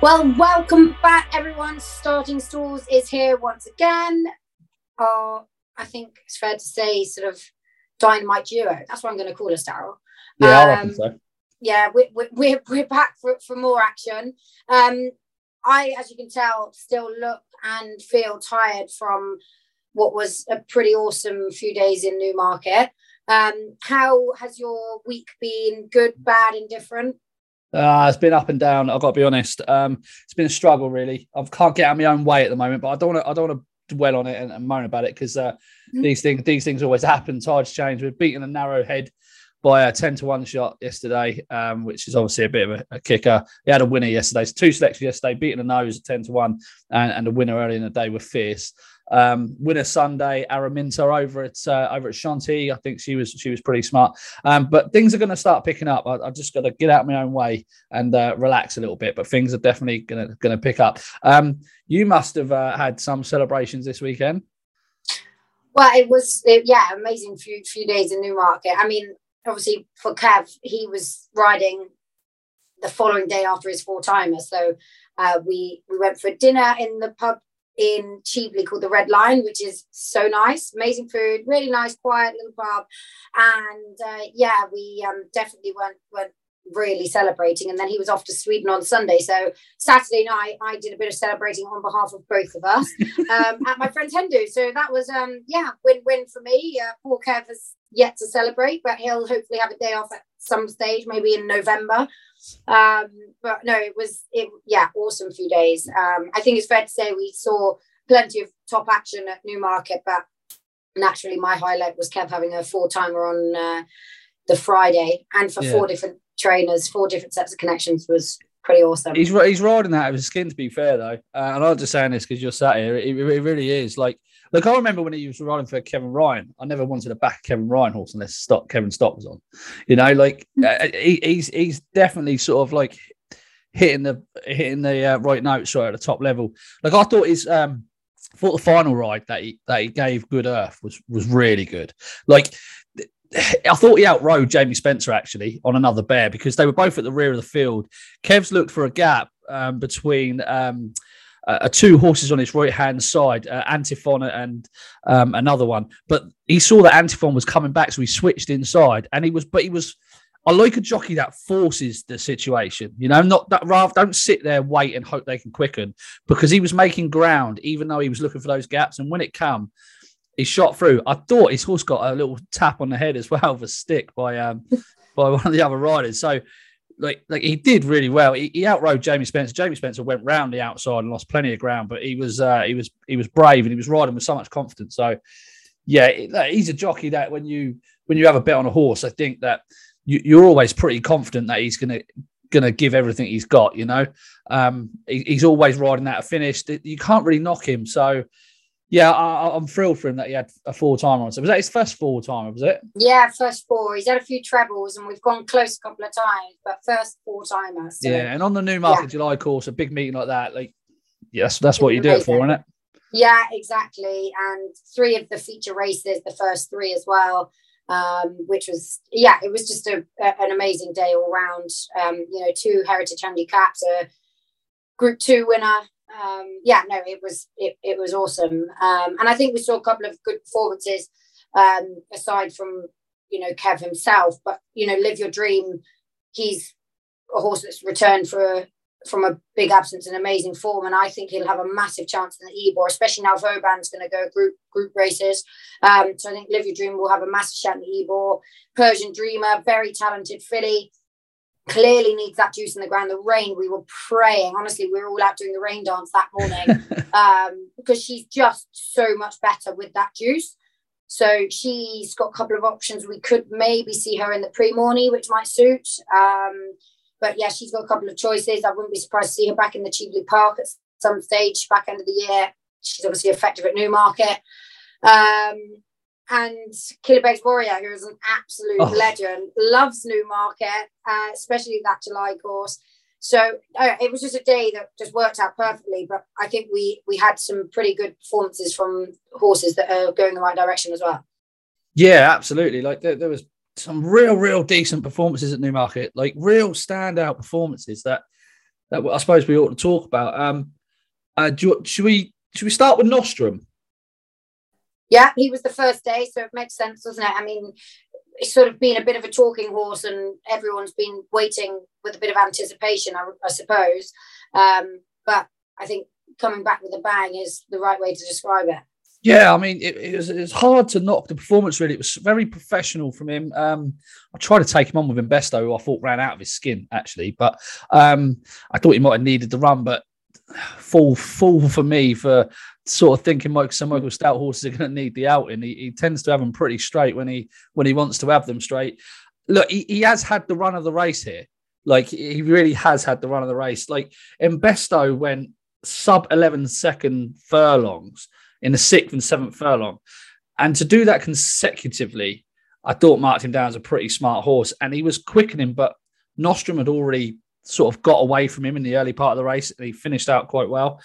Well, welcome back, everyone. Starting Stalls is here once again. Uh, I think it's fair to say, sort of dynamite duo. That's what I'm going to call us, Daryl. Yeah, I reckon so. Yeah, we're, we're, we're back for, for more action. Um, I, as you can tell, still look and feel tired from what was a pretty awesome few days in Newmarket. Um, how has your week been? Good, bad, indifferent? Uh, it's been up and down. I've got to be honest. Um, it's been a struggle, really. I can't get out of my own way at the moment, but I don't want to. I don't want to dwell on it and, and moan about it because uh, mm-hmm. these things these things always happen. Tides change. We've beaten a narrow head by a ten to one shot yesterday, um, which is obviously a bit of a, a, kicker. He had a winner yesterday. So two selections yesterday, beating a nose at ten to one, and, and a winner early in the day were fierce. Um, winner Sunday, Araminta over at uh, over at Shanti. I think she was she was pretty smart. Um, but things are going to start picking up. I, have just got to get out my own way and uh, relax a little bit. But things are definitely going to going to pick up. Um, you must have uh, had some celebrations this weekend. Well, it was it, yeah, amazing few few days in Newmarket. I mean, obviously for Kev, he was riding the following day after his four timer. So uh, we we went for dinner in the pub in Cheveley called the Red Lion, which is so nice, amazing food, really nice, quiet little pub, and uh, yeah, we um, definitely weren't really celebrating. And then he was off to Sweden on Sunday, so Saturday night I did a bit of celebrating on behalf of both of us um, at my friend's Hindu. So that was um, yeah, win win for me. Uh, poor Kev has yet to celebrate, but he'll hopefully have a day off at some stage, maybe in November. Um, but no, it was it yeah, awesome few days. Um, I think it's fair to say we saw plenty of top action at Newmarket, but naturally my highlight was Kev having a four timer on uh, the Friday and for yeah. four different trainers, four different sets of connections was pretty awesome. He's he's riding that out of his skin to be fair though, uh, and I'm just saying this because you're sat here. It, it really is like Look, I remember when he was riding for Kevin Ryan. I never wanted to back Kevin Ryan horse unless Stott Kevin Stott was on. You know, like hmm. uh, he, he's he's definitely sort of like hitting the hitting the uh, right notes right at the top level. Like I thought his um thought the final ride that he that he gave Good Earth was was really good. Like I thought he outrode Jamie Spencer actually on another bear because they were both at the rear of the field. Kev's looked for a gap um, between um, uh, two horses on his right hand side, uh, Antiphon and um, another one. But he saw that Antiphon was coming back, so he switched inside, and he was. But he was. I like a jockey that forces the situation. You know, not that rather don't sit there wait and hope they can quicken because he was making ground even though he was looking for those gaps. And when it come, he shot through. I thought his horse got a little tap on the head as well of a stick by um by one of the other riders. So like like he did really well. He, he outrode Jamie Spencer. Jamie Spencer went round the outside and lost plenty of ground, but he was uh, he was he was brave and he was riding with so much confidence. So yeah, he's a jockey that when you when you have a bet on a horse, I think that you, you're always pretty confident that he's gonna gonna give everything he's got. You know, um, he, he's always riding out a finish. You can't really knock him. So yeah, I, am thrilled for him that he had a four timer on. So was that his first four timer? Was it? Yeah, first four. He's had a few trebles, and we've gone close a couple of times, but first four timer. So, yeah, and on the Newmarket yeah. July course, a big meeting like that, like yes, that's what you do it for, isn't it? Yeah, exactly. And three of the feature races, the first three as well, um, which was yeah, it was just a, a, an amazing day all round. Um, you know, two heritage handicaps, a Group Two winner, um, yeah, no, it was it, it was awesome, um, and I think we saw a couple of good performances um, aside from you know Kev himself, but you know, live your dream. He's a horse that's returned for from a big absence in amazing form, and I think he'll have a massive chance in the Ebor, especially now Vauban's going to go group group races. Um, so I think Live Your Dream will have a massive chance in the Ebor. Persian Dreamer, very talented filly clearly needs that juice in the ground. The rain, we were praying. Honestly, we were all out doing the rain dance that morning um, because she's just so much better with that juice. So she's got a couple of options. We could maybe see her in the Prix Morny, which might suit. Um, but yeah, she's got a couple of choices. I wouldn't be surprised to see her back in the Cheveley Park at some stage back end of the year. She's obviously effective at Newmarket. Um, and Killybegs Warrior, who is an absolute oh. legend, loves Newmarket, uh, especially that July course. So uh, it was just a day that just worked out perfectly. But I think we we had some pretty good performances from horses that are going the right direction as well. Yeah, absolutely. Like there, there was some real, real decent performances at Newmarket, like real standout performances that that I suppose we ought to talk about. Um, uh, you, should we should we start with Nostrum? Yeah, he was the first day, so it makes sense, doesn't it? I mean, it's sort of been a bit of a talking horse, and everyone's been waiting with a bit of anticipation, I, I suppose. Um, but I think coming back with a bang is the right way to describe it. Yeah, I mean, it, it, was, it was hard to knock the performance. Really, it was very professional from him. Um, I tried to take him on with Imbesto, who I thought ran out of his skin actually, but um, I thought he might have needed the run. But full, full for me for sort of thinking Mike some Michael Stoute horses are going to need the outing. He, he tends to have them pretty straight when he when he wants to have them straight. Look, he, he has had the run of the race here. Like he really has had the run of the race. Like Imbesto went sub 11 second furlongs in the sixth and seventh furlong. And to do that consecutively, I thought marked him down as a pretty smart horse. And he was quickening, but Nostrum had already sort of got away from him in the early part of the race and he finished out quite well.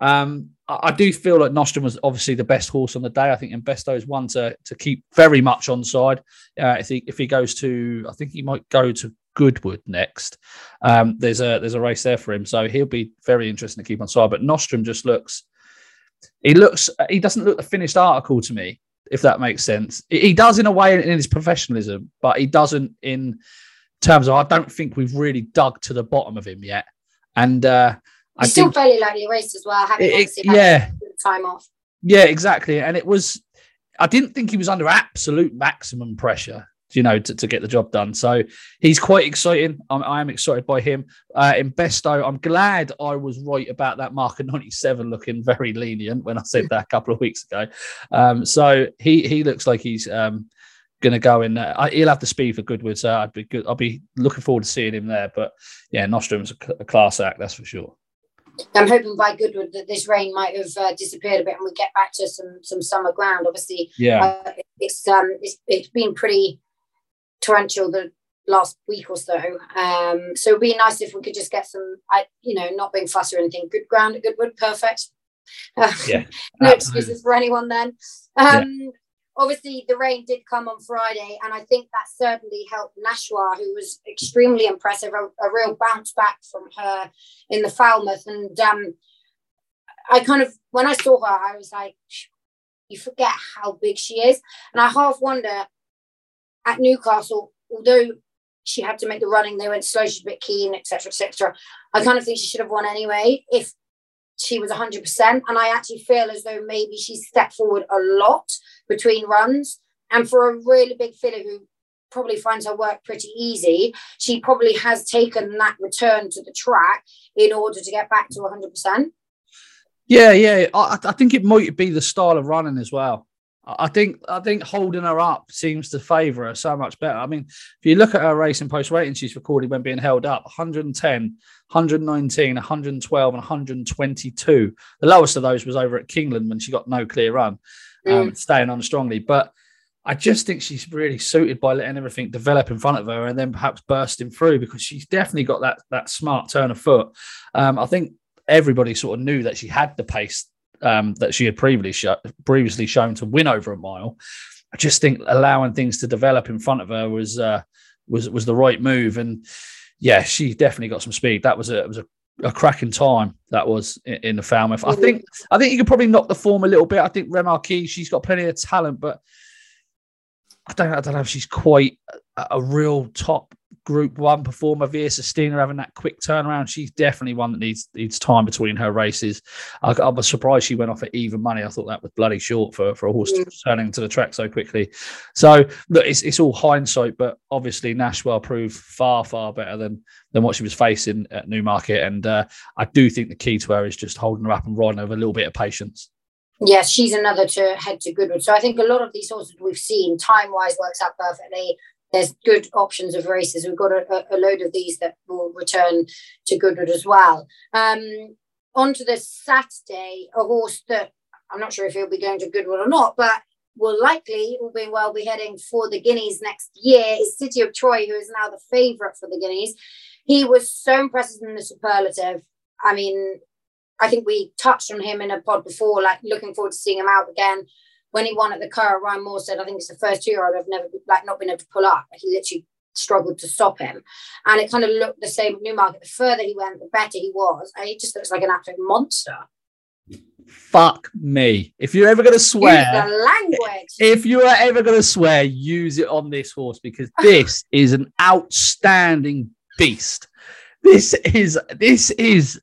Um, I, I, do feel that Nostrum was obviously the best horse on the day. I think Imbesto is one to to keep very much on side. Uh, if he if he goes to, I think he might go to Goodwood next. Um, there's a there's a race there for him, so he'll be very interesting to keep on side. But Nostrum just looks he looks he doesn't look the finished article to me if that makes sense he does in a way in his professionalism but he doesn't in terms of i don't think we've really dug to the bottom of him yet and uh He's I still think, fairly lightly raced as well having it, yeah time off yeah exactly and it was i didn't think he was under absolute maximum pressure you know, to, to get the job done. So he's quite exciting. I'm, I am excited by him. Uh, Imbesto, I'm glad I was right about that marker 97 looking very lenient when I said that a couple of weeks ago. Um, so he he looks like he's um, going to go in. Uh, he'll have the speed for Goodwood, so I'd be good. I'll be looking forward to seeing him there. But yeah, Nostrum's a, a class act, that's for sure. I'm hoping by Goodwood that this rain might have uh, disappeared a bit and we get back to some some summer ground. Obviously, yeah, uh, it's um it's, it's been pretty torrential the last week or so. Um, so it'd be nice if we could just get some, I, you know, not being fussy or anything. Good ground at Goodwood, perfect. Uh, yeah, no excuses for anyone then. Um, yeah. Obviously, the rain did come on Friday, and I think that certainly helped Nashwa, who was extremely impressive, a, a real bounce back from her in the Falmouth. And um, I kind of, when I saw her, I was like, you forget how big she is. And I half wonder at Newcastle, although she had to make the running, they went slow, she's a bit keen, etc., etc. I kind of think she should have won anyway if she was 100%. And I actually feel as though maybe she stepped forward a lot between runs. And for a really big filly who probably finds her work pretty easy, she probably has taken that return to the track in order to get back to 100%. Yeah, yeah. I, I think it might be the style of running as well. I think I think holding her up seems to favour her so much better. I mean, if you look at her racing post rating she's recorded when being held up 110, 119, 112, and 122. The lowest of those was over at Keeneland when she got no clear run, um, mm. staying on strongly. But I just think she's really suited by letting everything develop in front of her and then perhaps bursting through because she's definitely got that that smart turn of foot. Um, I think everybody sort of knew that she had the pace um, that she had previously previously shown to win over a mile. I just think allowing things to develop in front of her was uh, was was the right move, and yeah, she definitely got some speed. That was a was a, a cracking time that was in, in the Falmouth. I think I think you could probably knock the form a little bit. I think Remarquee, she's got plenty of talent, but I don't I don't know if she's quite a, a real top Group One performer. Via Sistina having that quick turnaround. She's definitely one that needs needs time between her races. I, I, was surprised she went off at even money. I thought that was bloody short for, for a horse mm. turning to the track so quickly. So look, it's, it's all hindsight, but obviously Nashwa proved far far better than than what she was facing at Newmarket, and uh, I do think the key to her is just holding her up and riding over a little bit of patience. Yes, she's another to head to Goodwood. So I think a lot of these horses we've seen time wise works out perfectly there's good options of races. We've got a, a, load of these that will return to Goodwood as well. Um, on to the Saturday, a horse that I'm not sure if he'll be going to Goodwood or not, but will likely, all being well, be heading for the Guineas next year is City of Troy, who is now the favourite for the Guineas. He was so impressive in the superlative. I mean, I think we touched on him in a pod before, like looking forward to seeing him out again when he won at the Curragh, Ryan Moore said, I think it's the first year I've never like not been able to pull up. He literally struggled to stop him. And it kind of looked the same at Newmarket. The further he went, the better he was. And he just looks like an absolute monster. Fuck me. If you're ever going to swear, language. if you are ever going to swear, use it on this horse because this is an outstanding beast. This is this is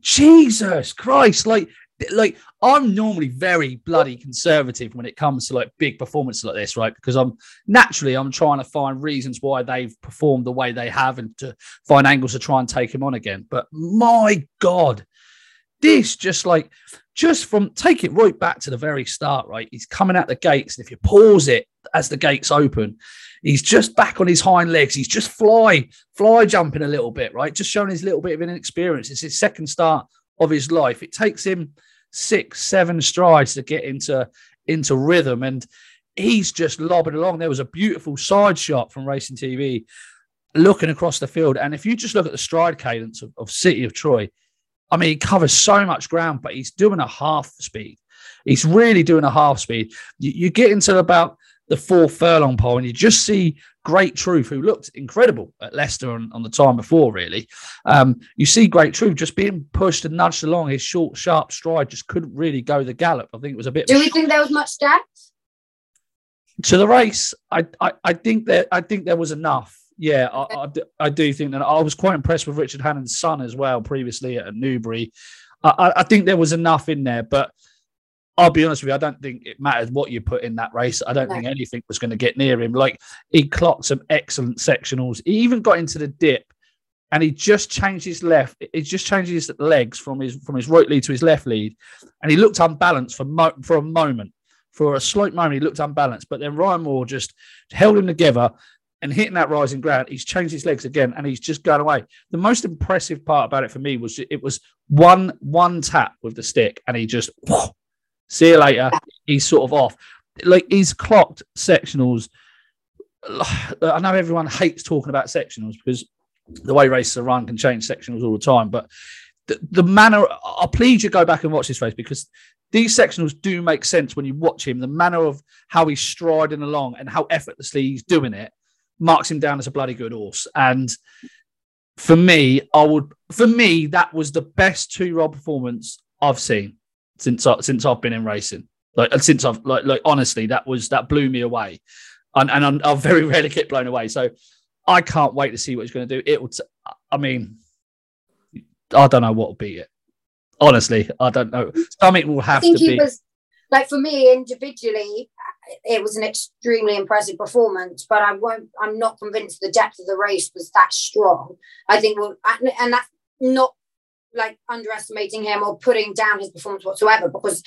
Jesus Christ. Like like I'm normally very bloody conservative when it comes to like big performances like this, right? Because I'm naturally I'm trying to find reasons why they've performed the way they have and to find angles to try and take him on again. But my God, this just like just from take it right back to the very start, right? He's coming out the gates, and if you pause it as the gates open, he's just back on his hind legs. He's just fly, fly jumping a little bit, right? Just showing his little bit of inexperience. It's his second start of his life. It takes him six, seven strides to get into into rhythm, and he's just lobbing along. There was a beautiful side shot from Racing TV looking across the field, and if you just look at the stride cadence of, of City of Troy, I mean, he covers so much ground, but he's doing a half speed. He's really doing a half speed. You, you get into about the four furlong pole, and you just see Great Truth, who looked incredible at Leicester on, on the time before, really. Um, you see Great Truth just being pushed and nudged along. His short, sharp stride just couldn't really go the gallop. I think it was a bit. Do we think there was much depth? To the race, I, I, I think that I think there was enough. Yeah, I, I, I, do think that I was quite impressed with Richard Hannon's son as well previously at Newbury. I, I think there was enough in there, but I'll be honest with you, I don't think it mattered what you put in that race. I don't no. think anything was going to get near him. Like he clocked some excellent sectionals. He even got into the dip and he just changed his left. He just changed his legs from his from his right lead to his left lead, and he looked unbalanced for mo- for a moment. For a slight moment, he looked unbalanced, but then Ryan Moore just held him together and hitting that rising ground. He's changed his legs again, and he's just gone away. The most impressive part about it for me was it was one one tap with the stick, and he just whoa, See you later. He's sort of off. Like he's clocked sectionals. I know everyone hates talking about sectionals because the way races are run can change sectionals all the time. But the, the manner, I plead you go back and watch this race because these sectionals do make sense when you watch him. The manner of how he's striding along and how effortlessly he's doing it marks him down as a bloody good horse. And for me, I would, for me, that was the best two year old performance I've seen since I, since I've been in racing. Like since I've like like honestly, that was that blew me away, and and I'm, I very rarely get blown away. So I can't wait to see what he's going to do. It would. I mean, I don't know what will beat it. Honestly, I don't know. Something will have to be. Was, like for me individually, it was an extremely impressive performance, but I won't. I'm not convinced the depth of the race was that strong. I think, we'll, and that's not like underestimating him or putting down his performance whatsoever because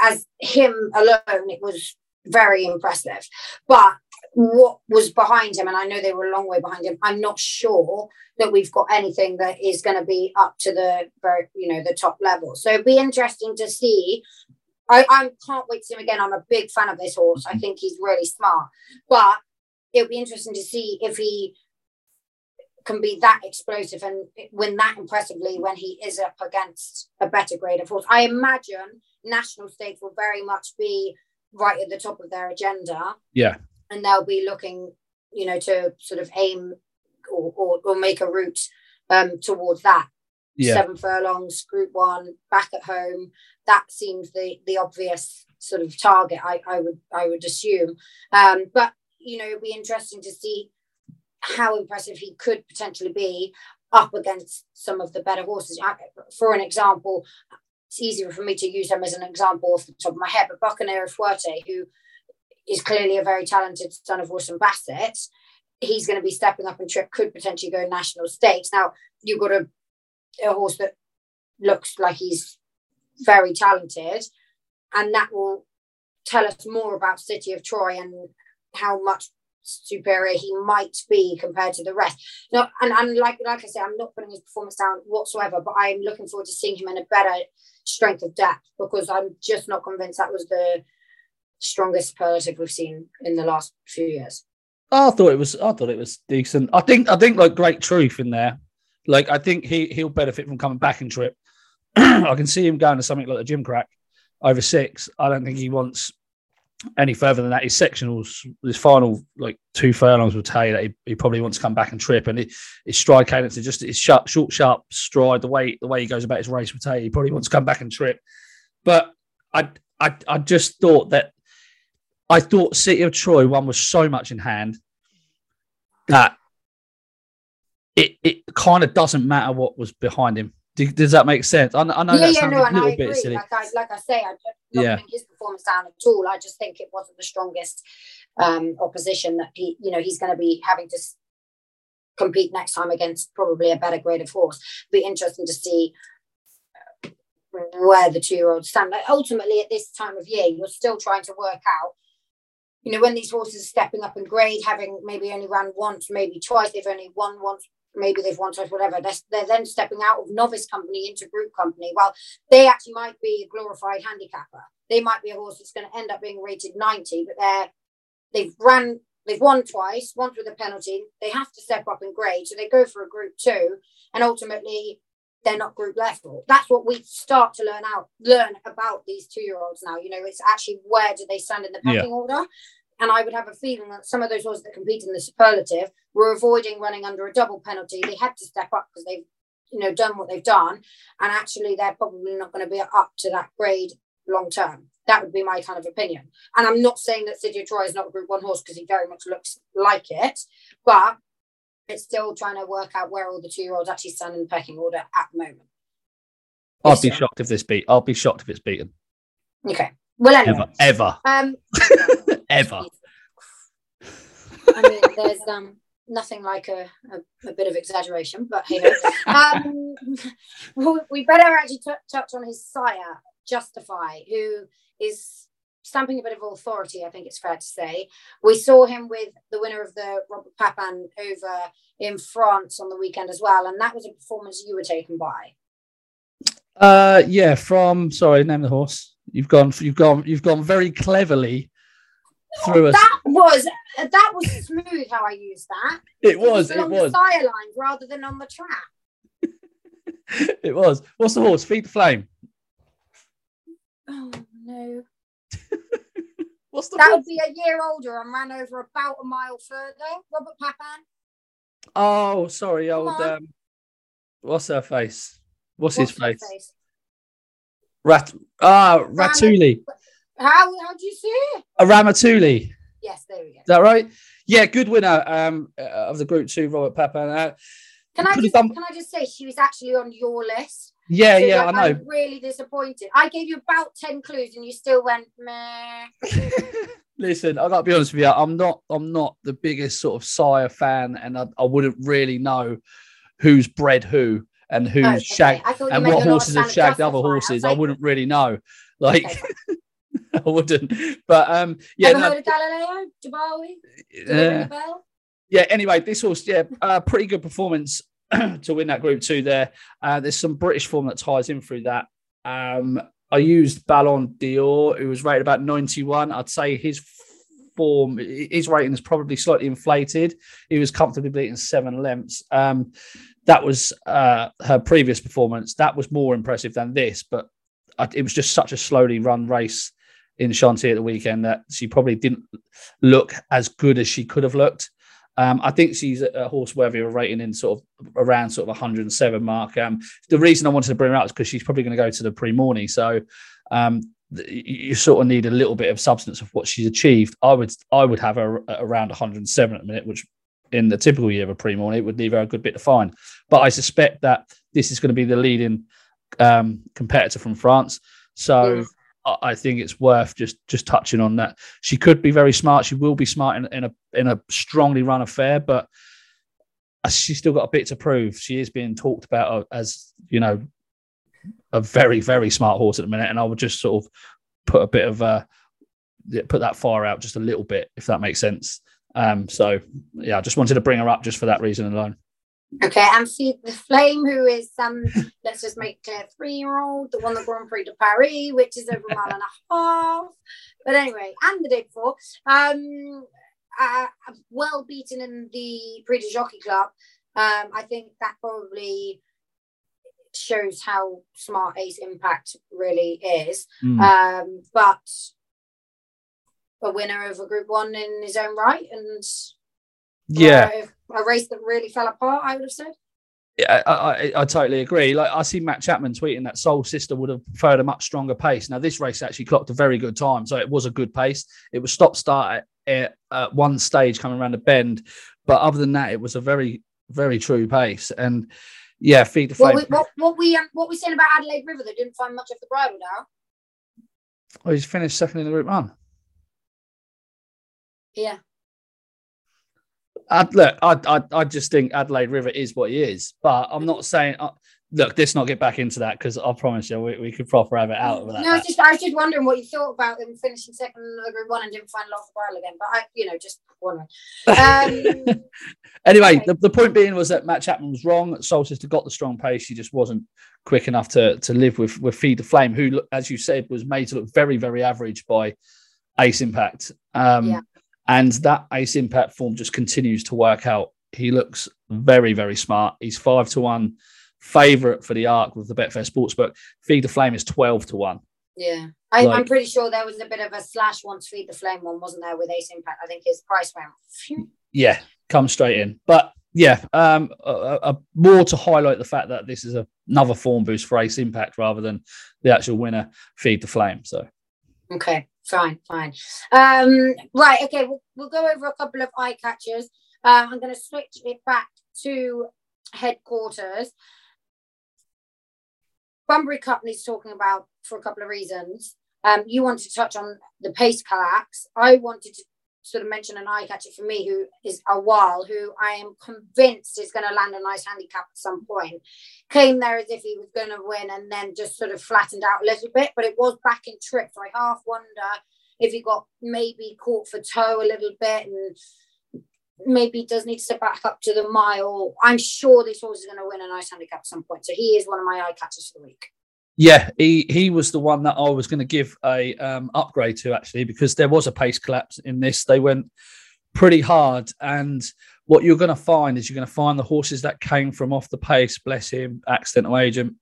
as him alone it was very impressive. But what was behind him and i know they were a long way behind him i'm not sure that we've got anything that is going to be up to the very you know the top level. So it'd be interesting to see. I, I can't wait to see him again. I'm a big fan of this horse. I mm-hmm. think he's really smart. But it'll be interesting to see if he can be that explosive and win that impressively when he is up against a better grade of horse. I imagine national stakes will very much be right at the top of their agenda. Yeah. And they'll be looking, you know, to sort of aim or, or, or make a route um, towards that. Yeah. Seven furlongs, group one, back at home. That seems the the obvious sort of target. I, I would I would assume. Um, but you know, it'd be interesting to see how impressive he could potentially be up against some of the better horses. For an example, it's easier for me to use him as an example off the top of my head, but Bucanero Fuerte, who is clearly a very talented son of Wootton Bassett, he's going to be stepping up and trip, could potentially go national stakes. Now, you've got a, a horse that looks like he's very talented, and that will tell us more about City of Troy and how much superior he might be compared to the rest. No, and, and like like I said, I'm not putting his performance down whatsoever, but I'm looking forward to seeing him in a better strength of depth because I'm just not convinced that was the strongest superlative we've seen in the last few years. I thought it was I thought it was decent. I think I think like great truth in there. Like I think he he'll benefit from coming back in trip. I can see him going to something like the Gimcrack over six. I don't think he wants any further than that. His sectionals, his final like two furlongs will tell you that he, he probably wants to come back and trip. And it, his stride cadence is just his sharp, short, sharp stride. The way the way he goes about his race will tell you he probably wants to come back and trip. But I I I just thought that I thought City of Troy one was so much in hand that it it kind of doesn't matter what was behind him. Does that make sense? I, I know yeah, that yeah, sounds no, a and little I bit agree. silly. Like I, like I say, I don't Yeah. his performance down at all. I just think it wasn't the strongest um, opposition that he, you know, he's going to be having to compete next time against probably a better grade of horse. Be interesting to see uh, where the two-year-olds stand. Like ultimately, at this time of year, you're still trying to work out. You know, when these horses are stepping up in grade, having maybe only run once, maybe twice, they've only won once, maybe they've won twice, whatever. They're, they're then stepping out of novice company into group company. Well, they actually might be a glorified handicapper. They might be a horse that's going to end up being rated 90, but they're they've ran, they've won twice, once with a penalty. They have to step up in grade, so they go for a group two, and ultimately they're not group level. That's what we start to learn out learn about these two year olds now. You know, it's actually where do they stand in the Yeah. order. And I would have a feeling that some of those horses that compete in the superlative were avoiding running under a double penalty. They had to step up because they've, you know, done what they've done. And actually they're probably not going to be up to that grade long term. That would be my kind of opinion. And I'm not saying that City of Troy is not a group one horse because he very much looks like it, but it's still trying to work out where all the two year olds actually stand in the pecking order at the moment. I'd be shocked if this beat. I'll be shocked if it's beaten. Okay. Well, anyway. Ever, ever, Um, ever. I mean, there's um nothing like a, a, a bit of exaggeration, but hey, ho. um, we- we better actually t- touch on his sire, Justify, who is stamping a bit of authority. I think it's fair to say. We saw him with the winner of the Robert Papin over in France on the weekend as well, and that was a performance you were taken by. Uh, yeah. From sorry, name the horse. You've gone. You've gone. You've gone very cleverly through us. That was that was smooth how I used that. It was. It was. along was. the sire lines rather than on the track. It was. What's the horse? Feed the flame. Oh no. What's the That horse? would be a year older and ran over about a mile further. Robert Papin. Oh, sorry, Come old. on. Um, what's her face? What's, What's his her face? Rat. Ah, Ratuli. How how do you see it? A Ramatuelle. Yes, there we go. Is that right? Yeah, good winner um, uh, of the Group Two, Robert Papin. Uh, Can I just done- can I just say she was actually on your list? yeah, So, yeah, like, I know. I'm really disappointed. I gave you about ten clues and you still went meh. Listen, I got to be honest with you. I'm not. I'm not the biggest sort of sire fan, and I, I wouldn't really know who's bred who and who's Oh, okay. shagged I thought you and what you're not a horses have shagged other Justify. I horses. I wouldn't really know. Like okay, I wouldn't. But um, yeah, Ever no, heard of Galileo? It uh, bell? yeah. Anyway, this horse, yeah, uh, pretty good performance to win that Group Two. There, uh, there's some British form that ties in through that. Um, I used Ballon Dior, who was rated about 91. I'd say his form, his rating is probably slightly inflated. He was comfortably beating seven lengths. Um, that was uh, her previous performance. That was more impressive than this, but I, it was just such a slowly run race in Shanty at the weekend that she probably didn't look as good as she could have looked. Um, I think she's a, horse worthy of rating in sort of around sort of 107 mark. Um, the reason I wanted to bring her out is because she's probably going to go to the Prix Morny. So um, you sort of need a little bit of substance of what she's achieved. I would I would have her around 107 at the minute, which in the typical year of a Prix Morny would leave her a good bit to find. But I suspect that this is going to be the leading um, competitor from France. So. Yes. I think it's worth just just touching on that. She could be very smart. She will be smart in, in a in a strongly run affair, but uh, she's still got a bit to prove. She is being talked about uh, as you know a very very smart horse at the minute, and I would just sort of put a bit of uh put that fire out just a little bit if that makes sense. Um, so yeah, I just wanted to bring her up just for that reason alone. Okay, and see the Flame, who is um, let's just make clear, three-year-old, the won the Grand Prix de Paris, which is over a mile and a half. But anyway, and the day before, um, uh, well beaten in the Prix de Jockey Club. Um, I think that probably shows how smart Ace Impact really is. Mm. Um, but a winner of a Group One in his own right, and yeah, a race that really fell apart. I would have said. Yeah, I, I, I, totally agree. Like I see Matt Chapman tweeting that Soul Sister would have preferred a much stronger pace. Now this race actually clocked a very good time, so it was a good pace. It was stop start at, at one stage coming around the bend, but other than that, it was a very very true pace. And yeah, feed the flame. What we, what, what we um, what we saying about Adelaide River? They didn't find much of the bridle now. Oh, he's finished second in the group one. Yeah. I, look, I, I, I just think Adelaide River is what he is, but I'm not saying. Uh, look, let's not get back into that because I promise you, we, we could proper have it out of that. No, I was just I was just wondering what you thought about them finishing second in the group one and didn't find Lost Bridle again. But I, you know, just wondering. Um, anyway, okay. the, the point being was that Matt Chapman was wrong. Soul Sister got the strong pace. She just wasn't quick enough to to live with with Feed the Flame, who, as you said, was made to look very very average by Ace Impact. Um, yeah. And that Ace Impact form just continues to work out. He looks very, very smart. He's five to one favorite for the arc with the Betfair Sportsbook. Feed the Flame is 12 to one. Yeah. I, am pretty sure there was a bit of a slash once Feed the Flame one, wasn't there, with Ace Impact? I think his price went. yeah, come straight in. But yeah, um, a, a, more to highlight the fact that this is a, another form boost for Ace Impact rather than the actual winner, Feed the Flame. So, okay. Fine, fine. Um, right, okay, we'll, we'll go over a couple of eye catchers. Uh, I'm going to switch it back to headquarters. Bunbury needs talking about for a couple of reasons. Um, you wanted to touch on the pace collapse. I wanted to sort of mention an eye catcher for me who is Awal who I am convinced is going to land a nice handicap at some point. Came there as if he was going to win and then just sort of flattened out a little bit, but it was back in trip. So I half wonder if he got maybe caught for toe a little bit and maybe does need to step back up to the mile. I'm sure this horse is going to win a nice handicap at some point. So he is one of my eye catchers for the week. Yeah, he he was the one that I was going to give a um, upgrade to actually because there was a pace collapse in this. They went pretty hard, and what you're going to find is you're going to find the horses that came from off the pace. Bless him, accidental agent,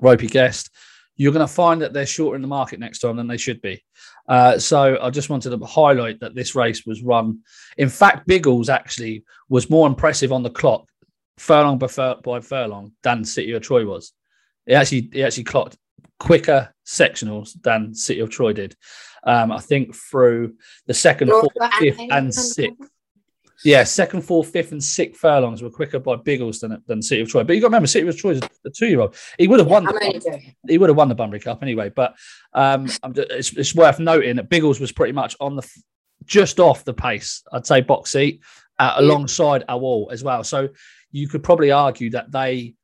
ropey guest. You're going to find that they're shorter in the market next time than they should be. Uh, so I just wanted to highlight that this race was run. In fact, Biggles actually was more impressive on the clock, furlong by, furlong, than City of Troy was. He actually he actually clocked quicker sectionals than City of Troy did. Um, I think through the second, fourth, fifth, and sixth. Yeah, second, fourth, fifth, and sixth furlongs were quicker by Biggles than than City of Troy. But you got to remember, City of Troy is a two-year-old. He would have won. The, he would have won the Bunbury Cup anyway. But um, it's, it's worth noting that Biggles was pretty much on the just off the pace. I'd say box seat uh, alongside Awal as well. So you could probably argue that they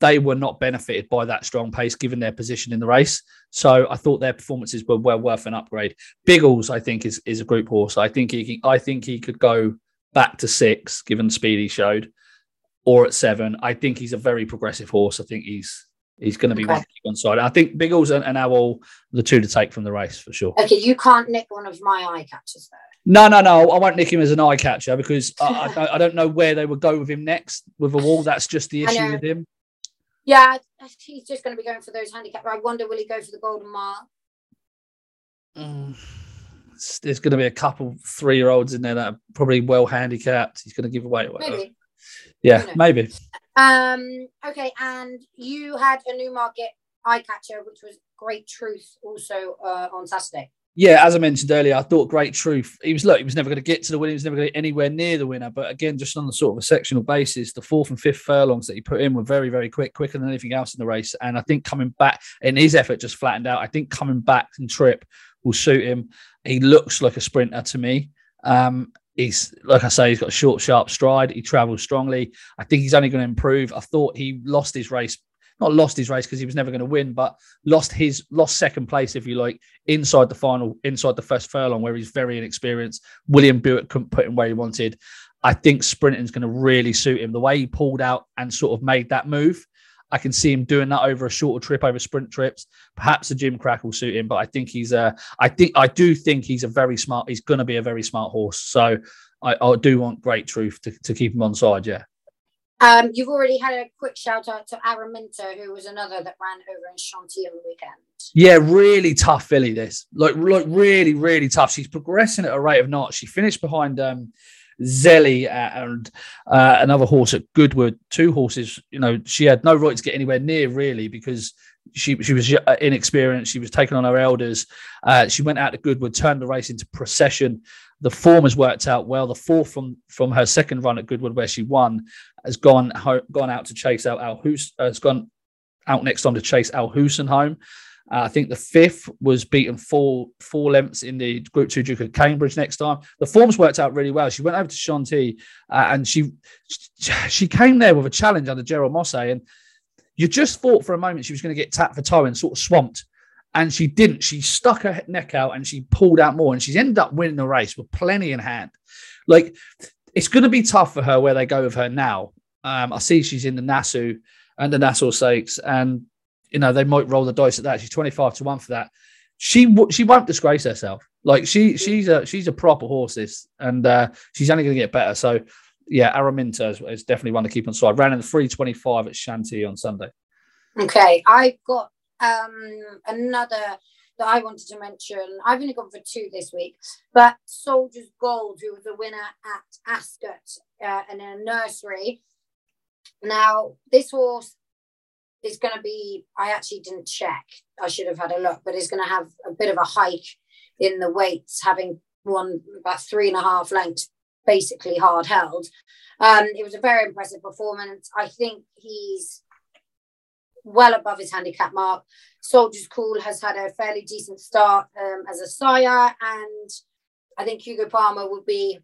they were not benefited by that strong pace given their position in the race. So I thought their performances were well worth an upgrade. Biggles, I think, is is a group horse. I think he can, I think he could go back to six given the speed he showed, or at seven. I think he's a very progressive horse. I think he's he's going to be okay. one on side. I think Biggles and, and Awal the two to take from the race for sure. Okay, you can't nick one of my eye catchers though. No, no, no. I won't nick him as an eye catcher because I, I, I, don't know where they would go with him next with Awal. That's just the issue with him. Yeah, he's just going to be going for those handicap. I wonder will he go for the golden mile? Mm, there's going to be a couple three year olds in there that are probably well handicapped. He's going to give away. Whatever. Maybe. Yeah, maybe. Um. Okay, and you had a new market eye catcher, which was Great Truth, also uh, on Saturday yeah, as I mentioned earlier, I thought Great Truth. He was look, he was never going to get to the winner. He was never going to get anywhere near the winner. But again, just on the sort of a sectional basis, the fourth and fifth furlongs that he put in were very, very quick, quicker than anything else in the race. And I think coming back in his effort just flattened out. I think coming back and trip will suit him. He looks like a sprinter to me. Um, he's like I say, he's got a short, sharp stride. He travels strongly. I think he's only going to improve. I thought he lost his race not lost his race because he was never going to win, but lost his lost second place, if you like, inside the final, inside the first furlong, where he's very inexperienced. William Buick couldn't put him where he wanted. I think sprinting's going to really suit him. The way he pulled out and sort of made that move, I can see him doing that over a shorter trip, over sprint trips. Perhaps a the Gimcrack will suit him, but I think he's a. I think I do think he's a very smart. He's going to be a very smart horse. So I, I do want great truth to, to keep him on side. Yeah. Um, you've already had a quick shout out to Araminta, who was another that ran over in Chantilly on the weekend. Yeah, really tough filly. This like like really really tough. She's progressing at a rate of knots. She finished behind um, Zelly and uh, another horse at Goodwood. Two horses. You know, she had no right to get anywhere near really because she she was uh, inexperienced. She was taking on her elders. Uh, she went out to Goodwood, turned the race into procession. The form has worked out well. The fourth from from her second run at Goodwood, where she won, has gone gone out to chase out Al Husn, uh, has gone out next time to chase Al home. Uh, I think the fifth was beaten four four lengths in the Group Two Duke of Cambridge next time. The forms worked out really well. She went over to Chantilly uh, and she she came there with a challenge under Gerald Mosse, and you just thought for a moment she was going to get tapped for time and sort of swamped and she didn't. She stuck her neck out and she pulled out more, and she's ended up winning the race with plenty in hand. Like it's going to be tough for her where they go with her now. Um, I see she's in the Nassau and the Nassau Stakes, and you know they might roll the dice at that. She's twenty five to one for that. She she won't disgrace herself. Like she she's a she's a proper horse, this, and uh, she's only going to get better. So yeah, Araminta is, is, definitely one to keep on side. Ran in the three twenty five at Shanty on Sunday. Okay, I've got um, another that I wanted to mention. I've only gone for two this week, but Soldier's Gold, who was a winner at Ascot uh, in a nursery. Now, this horse is going to be, I actually didn't check. I should have had a look, but it's going to have a bit of a hike in the weights, having won about three and a half lengths, basically hard held. Um, it was a very impressive performance. I think he's well above his handicap mark. Soldier's Call has had a fairly decent start um, as a sire, and I think Hugo Palmer would be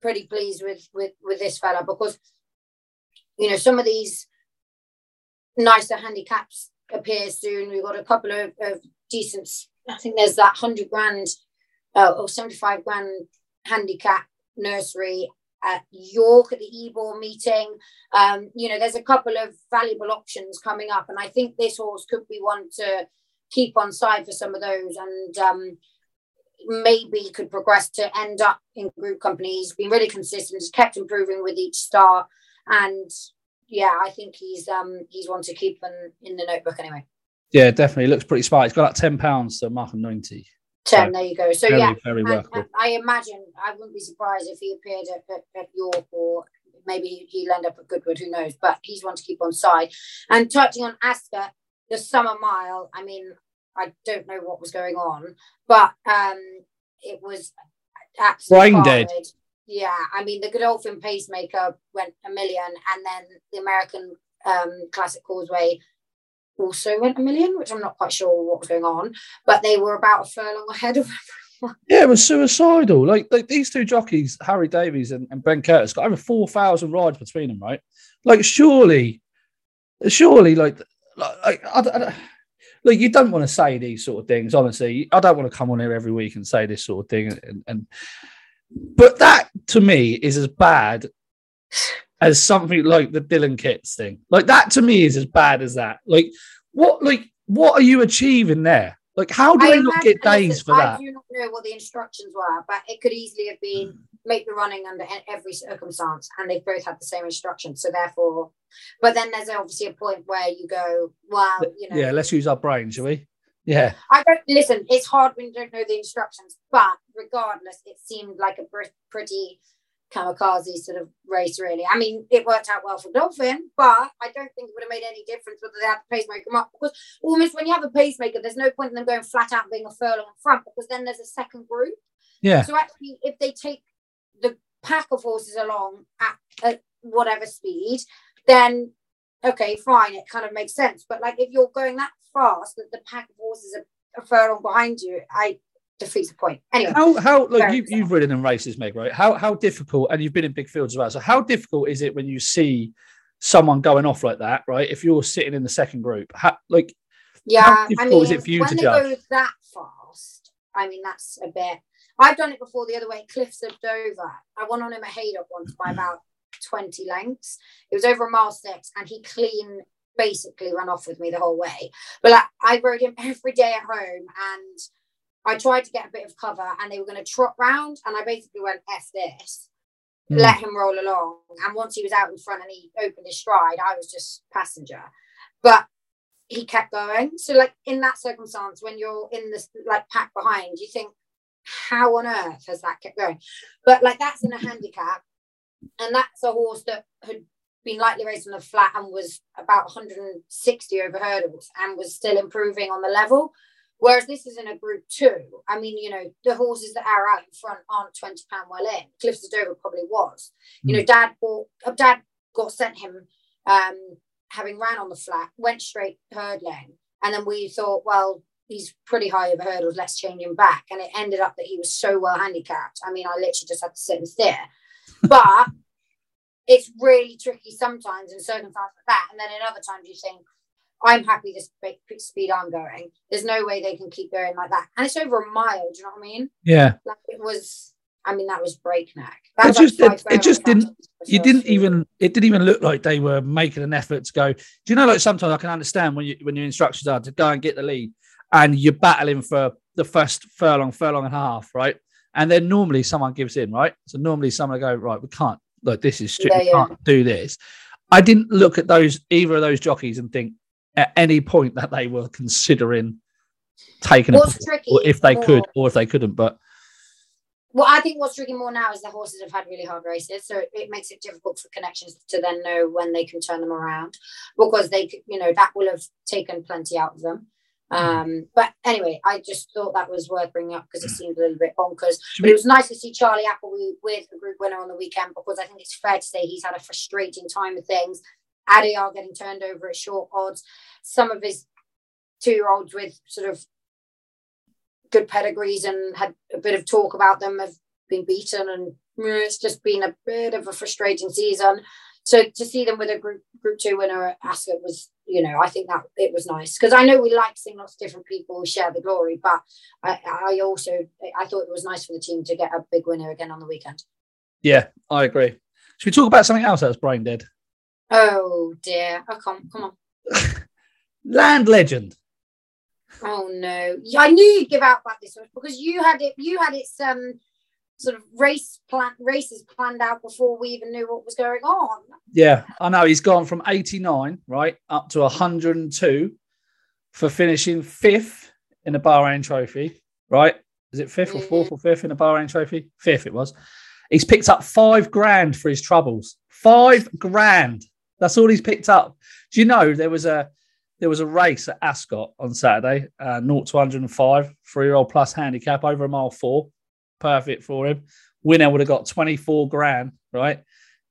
pretty pleased with with with this fella because you know some of these nicer handicaps appear soon. We've got a couple of, of decent. I think there's that hundred grand uh, or seventy five grand handicap nursery at York at the Ebor meeting. Um, you know, there's a couple of valuable options coming up, and I think this horse could be one to keep on side for some of those, and um, maybe could progress to end up in group companies. Been really consistent, has kept improving with each start, and yeah, I think he's um he's one to keep in, in the notebook anyway. Yeah, definitely looks pretty smart. He's got like ten pounds to mark him ninety. 10 there you go. So very, yeah very and i imagine i wouldn't be surprised if he appeared at, at, at, york or maybe he'll end up at goodwood who knows but he's one to keep on side. And touching on ascot the summer mile i mean i don't know what was going on but um it was absolutely brain dead. yeah i mean the godolphin pacemaker went a million and then the american um classic causeway also went a million, which I'm not quite sure what was going on, but they were about a furlong ahead of everyone. Yeah, it was suicidal. Like, like these two jockeys, Harry Davies and, and Ben Curtis, got over 4,000 rides between them, right? Like, surely, surely, like, like, I, I, like you don't want to say these sort of things, honestly. I don't want to come on here every week and say this sort of thing. And, and but that to me is as bad as something like the Dylan Kits thing. Like that to me is as bad as that. Like what like what are you achieving there? Like how do I they not get days for that? I do not know what the instructions were, but it could easily have been make the running under every circumstance, and they've both had the same instructions. So therefore, but then there's obviously a point where you go, well, you know, yeah, let's use our brain, shall we? Yeah. I don't listen. It's hard when you don't know the instructions, but regardless, it seemed like a pretty kamikaze sort of race, really. I mean, it worked out well for Dolphin, but I don't think it would have made any difference whether they had the pacemaker up because almost when you have a pacemaker, there's no point in them going flat out being a furlong in front because then there's a second group. Yeah. So actually, if they take the pack of horses along at, at whatever speed, then okay, fine, it kind of makes sense. But like if you're going that fast that the pack of horses are a furlong behind you, I defeats the point. Anyway, how how like you, you've ridden in races, Meg, right? How how difficult, and you've been in big fields as well. So how difficult is it when you see someone going off like that, right? If you're sitting in the second group, how, like yeah, I mean, is it for you when to they judge? go that fast, I mean that's a bit. I've done it before the other way. Cliffs of Dover. I won on him at Haydock once by about twenty lengths. It was over a mile six, and he clean basically ran off with me the whole way. But like, I rode him every day at home, and I tried to get a bit of cover and they were going to trot round, and I basically went, F this. Mm. let him roll along. And once he was out in front and he opened his stride, I was just passenger. But he kept going. So, like in that circumstance, when you're in this like pack behind, you think, how on earth has that kept going? But like that's in a handicap, and that's a horse that had been lightly raced on the flat and was about 160 over hurdles and was still improving on the level. Whereas this is in a group two. I mean, you know, the horses that are out in front aren't 20 pound well in. Cliffs of Dover probably was. You know, dad bought uh, dad got sent him um having ran on the flat, went straight hurdling. And then we thought, well, he's pretty high over hurdles, let's change him back. And it ended up that he was so well handicapped. I mean, I literally just had to sit and stare. But it's really tricky sometimes in circumstances like that. And then in other times you think, I'm happy the sp- speed I'm going. There's no way they can keep going like that. And it's over a mile, do you know what I mean? Yeah. Like it was, I mean, that was breakneck. That It was like just- it- it just didn't- You first didn't even it didn't even look like they were making an effort to go. Do you know like sometimes I can understand when you when your instructions are to go and get the lead and you're battling for the first furlong, furlong and a half, right? And then normally someone gives in, right? So normally someone go, right, we can't like, this is strict, Yeah, we can't do this. I didn't look at those either of those jockeys and think at any point that they were considering taking a What's tricky or if they more- could or if they couldn't. But Well, I think what's tricky more now is the horses have had really hard races, so it makes it difficult for connections to then know when they can turn them around because they, could, you know, that will have taken plenty out of them. Um, but anyway, I just thought that was worth bringing up because it seemed a little bit bonkers. But it was nice to see Charlie Appleby with a group winner on the weekend because I think it's fair to say he's had a frustrating time of things. Adayar getting turned over at short odds. Some of his two year olds with sort of good pedigrees and had a bit of talk about them have been beaten and it's just been a bit of a frustrating season. So to see them with a group group two winner at Ascot was, you know, I think that it was nice because I know we like seeing lots of different people share the glory, but I, I also I thought it was nice for the team to get a big winner again on the weekend. yeah, I agree. Should we talk about something else that's brain dead? Oh dear! Oh come come on! Land legend. Oh no! Yeah, I knew you'd give out about this one because you had it. You had its um sort of race plan races planned out before we even knew what was going on. Yeah, I know he's gone from 89, right, up to 102 for finishing fifth in the Bahrain Trophy, right? Is it fifth or fourth or fifth in the Bahrain Trophy? Fifth it was. He's picked up five grand for his troubles. Five grand. That's all he's picked up. Do you know there was a there was a race at Ascot on Saturday, uh, 0 to 105, three year old plus handicap over a mile four. Perfect for him. Winner would have got 24 grand, right?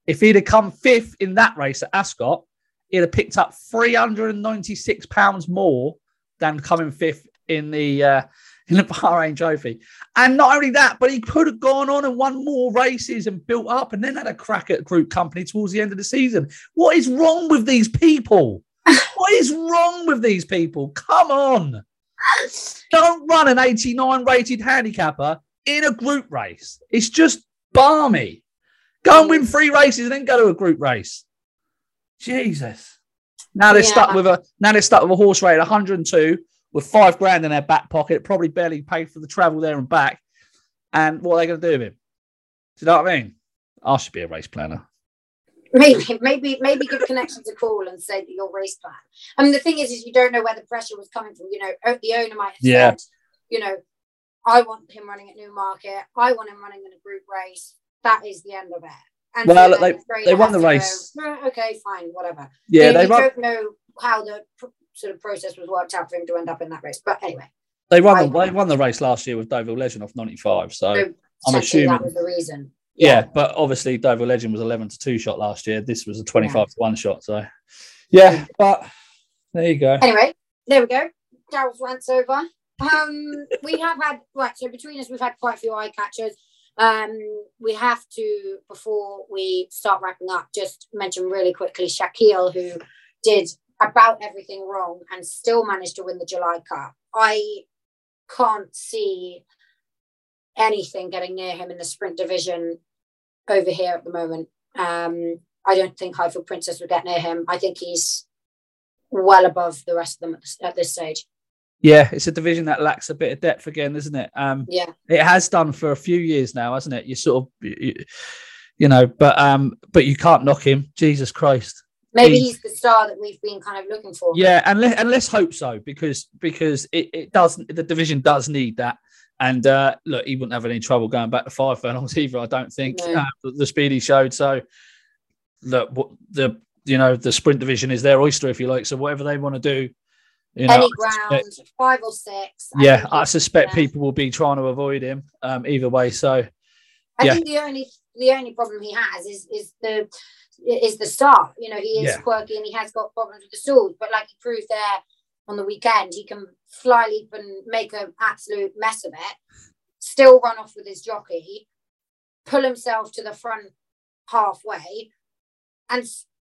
If he'd have come fifth in that race at Ascot, he'd have picked up 396 pounds more than coming fifth in the uh, in the Bahrain Trophy. And not only that, but he could have gone on and won more races and built up, and then had a crack at Group Company towards the end of the season. What is wrong with these people? what is wrong with these people? Come on! Don't run an 89 rated handicapper in a group race. It's just balmy. Go and win three races and then go to a group race. Jesus. Now they're stuck with a now they're stuck with a horse rate at 102 with five grand in their back pocket, probably barely paid for the travel there and back. And what are they going to do with him? Do you know what I mean? I should be a race planner. Maybe, maybe, maybe give connections a call and say that your race plan. I mean, the thing is, is you don't know where the pressure was coming from. You know, the owner might have Yeah. said, you know, I want him running at Newmarket. I want him running in a group race. That is the end of it. And Well, then they- the they won the race. go, "Eh, okay, fine, whatever. Yeah, they run, don't know how the sort of process was worked out for him to end up in that race. But anyway, they the, I- they won the race last year with Deauville Legend off 95. So, so I'm assuming- that was the reason. yeah, but obviously Deauville Legend was 11 to 2 shot last year. This was a 25 to 1 shot. So, yeah, but there you go. Anyway, there we go. Daryl's rants over. Um, we have had right. So between us, we've had quite a few eye catchers. Um, we have to before we start wrapping up, just mention really quickly Shaquille, who did about everything wrong and still managed to win the July Cup. I can't see anything getting near him in the sprint division over here at the moment. Um, I don't think Highfield Princess would get near him. I think he's well above the rest of them at this, at this stage. Yeah, it's a division that lacks a bit of depth again, isn't it? Um, Yeah. it has done for a few years now, hasn't it? You sort of you, you know, but um, but you can't knock him. Jesus Christ. Maybe he's, he's the star that we've been kind of looking for. Yeah, and let, and let's hope so because because it, it does the division does need that. And uh, look, he wouldn't have any trouble going back to five furlongs either. I don't think no. uh, the speed he showed. So look, the you know the sprint division is their oyster if you like. So whatever they want to do, you know, any ground, suspect, five or six. I yeah, I suspect people will be trying to avoid him um, either way. So I yeah. think the only the only problem he has is is the is the start. You know, he is yeah. quirky and he has got problems with the stalls, but like he proved there on the weekend, he can fly leap and make an absolute mess of it. Still run off with his jockey, pull himself to the front halfway, and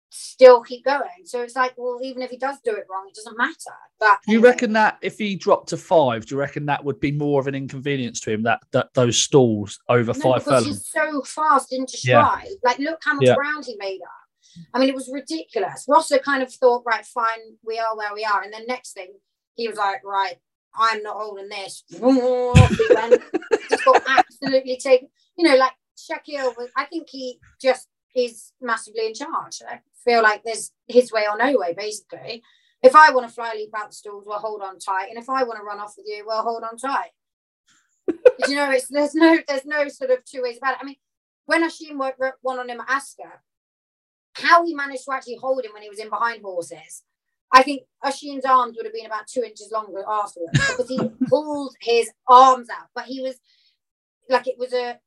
still keep going. So it's like, well, even if he does do it wrong, it doesn't matter. But do you anyway. reckon that if he dropped to five, do you reckon that would be more of an inconvenience to him that that those stalls over no, five because he's so fast into stride. Yeah. Like, look how much yeah. ground he made up. I mean, it was ridiculous. Rossa kind of thought, right, fine, we are where we are. And then next thing, he was like, right, I'm not holding this. he went, just got absolutely taken. You know, like Shaquille was, I think he just is massively in charge. I feel like there's his way or no way, basically. If I want to fly leap out the stalls, well, hold on tight. And if I want to run off with you, well, hold on tight. you know, it's there's no there's no sort of two ways about it. I mean, when Oisin won on him at Ascot, how he managed to actually hold him when he was in behind horses, I think Oisin's arms would have been about two inches longer afterwards because he pulled his arms out. But he was like it was a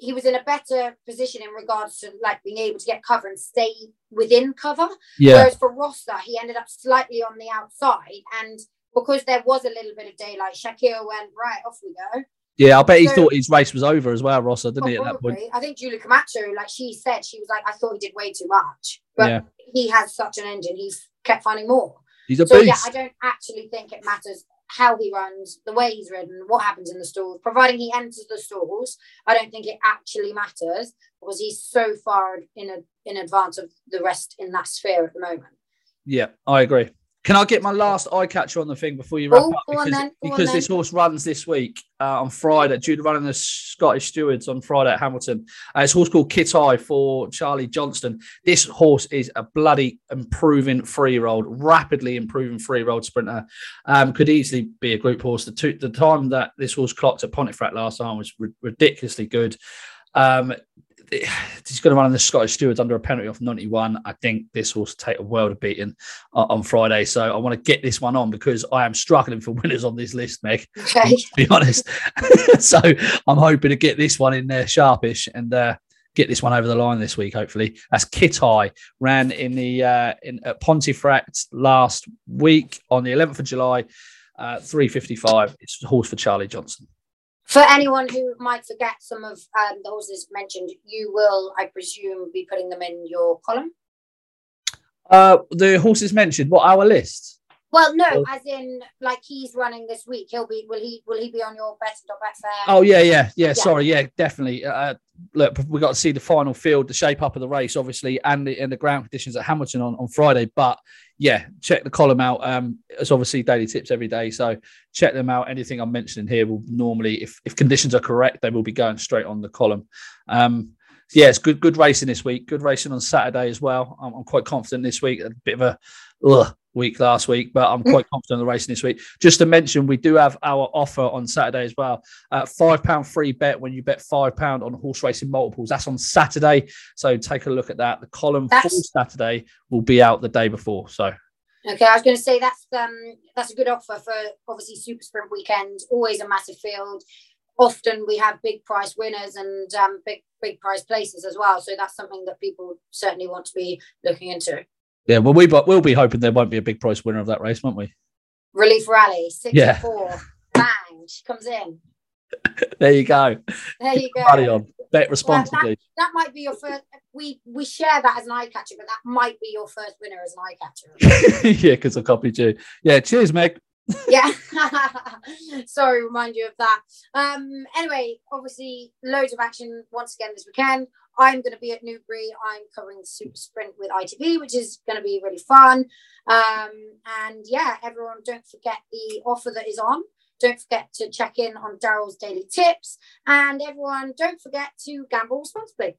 he was in a better position in regards to like being able to get cover and stay within cover. Yeah. Whereas for Rossa, he ended up slightly on the outside, and because there was a little bit of daylight, Shaquille went right off we go. Yeah, I bet he thought his race was over as well, Rossa, didn't he? At that point, I think Julie Camacho, like she said, she was like, I thought he did way too much, but yeah. he has such an engine, he's kept finding more. He's a so, beast. yeah, I don't actually think it matters how he runs, the way he's ridden, what happens in the stalls. Providing he enters the stalls, I don't think it actually matters because he's so far in a, in advance of the rest in that sphere at the moment. Yeah, I agree. Can I get my last eye catcher on the thing before you wrap oh, up? Because, because this horse runs this week uh, on Friday, due to running the Scottish Stewards on Friday at Hamilton. Uh, it's a horse called Kit Eye for Charlie Johnston. This horse is a bloody improving free roll, rapidly improving free roll sprinter. Um, could easily be a group horse. The, two, the time that this horse clocked at Pontefract last time was r- ridiculously good. Um, he's going to run in the Scottish Stewards under a penalty off 91. I think this will take a world of beating on Friday. So I want to get this one on because I am struggling for winners on this list, Meg. Okay. To be honest. so I'm hoping to get this one in there sharpish and uh, get this one over the line this week, hopefully. That's Kit Eye, ran in the uh, in at Pontefract last week on the 11th of July, uh, 355. It's a horse for Charlie Johnston. For anyone who might forget some of um, the horses mentioned, you will, I presume, be putting them in your column. Uh, the horses mentioned. What our list? Well, no, as in like he's running this week. He'll be. Will he? Will he be on your betting.betfair? Oh yeah, yeah, yeah, yeah. Sorry, yeah, definitely. Uh, look, we got to see the final field, the shape up of the race, obviously, and the and the ground conditions at Hamilton on, on Friday. But yeah, check the column out. Um, it's obviously daily tips every day, so check them out. Anything I'm mentioning here will normally, if if conditions are correct, they will be going straight on the column. Um, yeah, it's good good racing this week. Good racing on Saturday as well. I'm, I'm quite confident this week. A bit of a ugh, week last week, but I'm quite confident in the racing this week. Just to mention, we do have our offer on Saturday as well. Uh, five pound free bet when you bet five pound on horse racing multiples. That's on Saturday, so take a look at that. The column that's... for Saturday will be out the day before. So. Okay, I was going to say that's um that's a good offer for obviously Super Sprint weekend. Always a massive field. Often we have big price winners and um, big big price places as well. So that's something that people certainly want to be looking into. Yeah, well, we but we'll be hoping there won't be a big price winner of that race, won't we? Relief Rally, sixty-four, yeah. bang, she comes in. there you go. There you go. Party on. Bet responsibly. Well, that, that, might be your first. We we share that as an eye catcher, but that might be your first winner as an eye catcher. yeah, because I copied you. Yeah, cheers, Meg. yeah. Sorry, remind you of that. Um. Anyway, obviously, loads of action once again this weekend. I'm going to be at Newbury. I'm covering the Super Sprint with ITV, which is going to be really fun. Um, and yeah, everyone, don't forget the offer that is on. Don't forget to check in on Daryl's daily tips. And everyone, don't forget to gamble responsibly.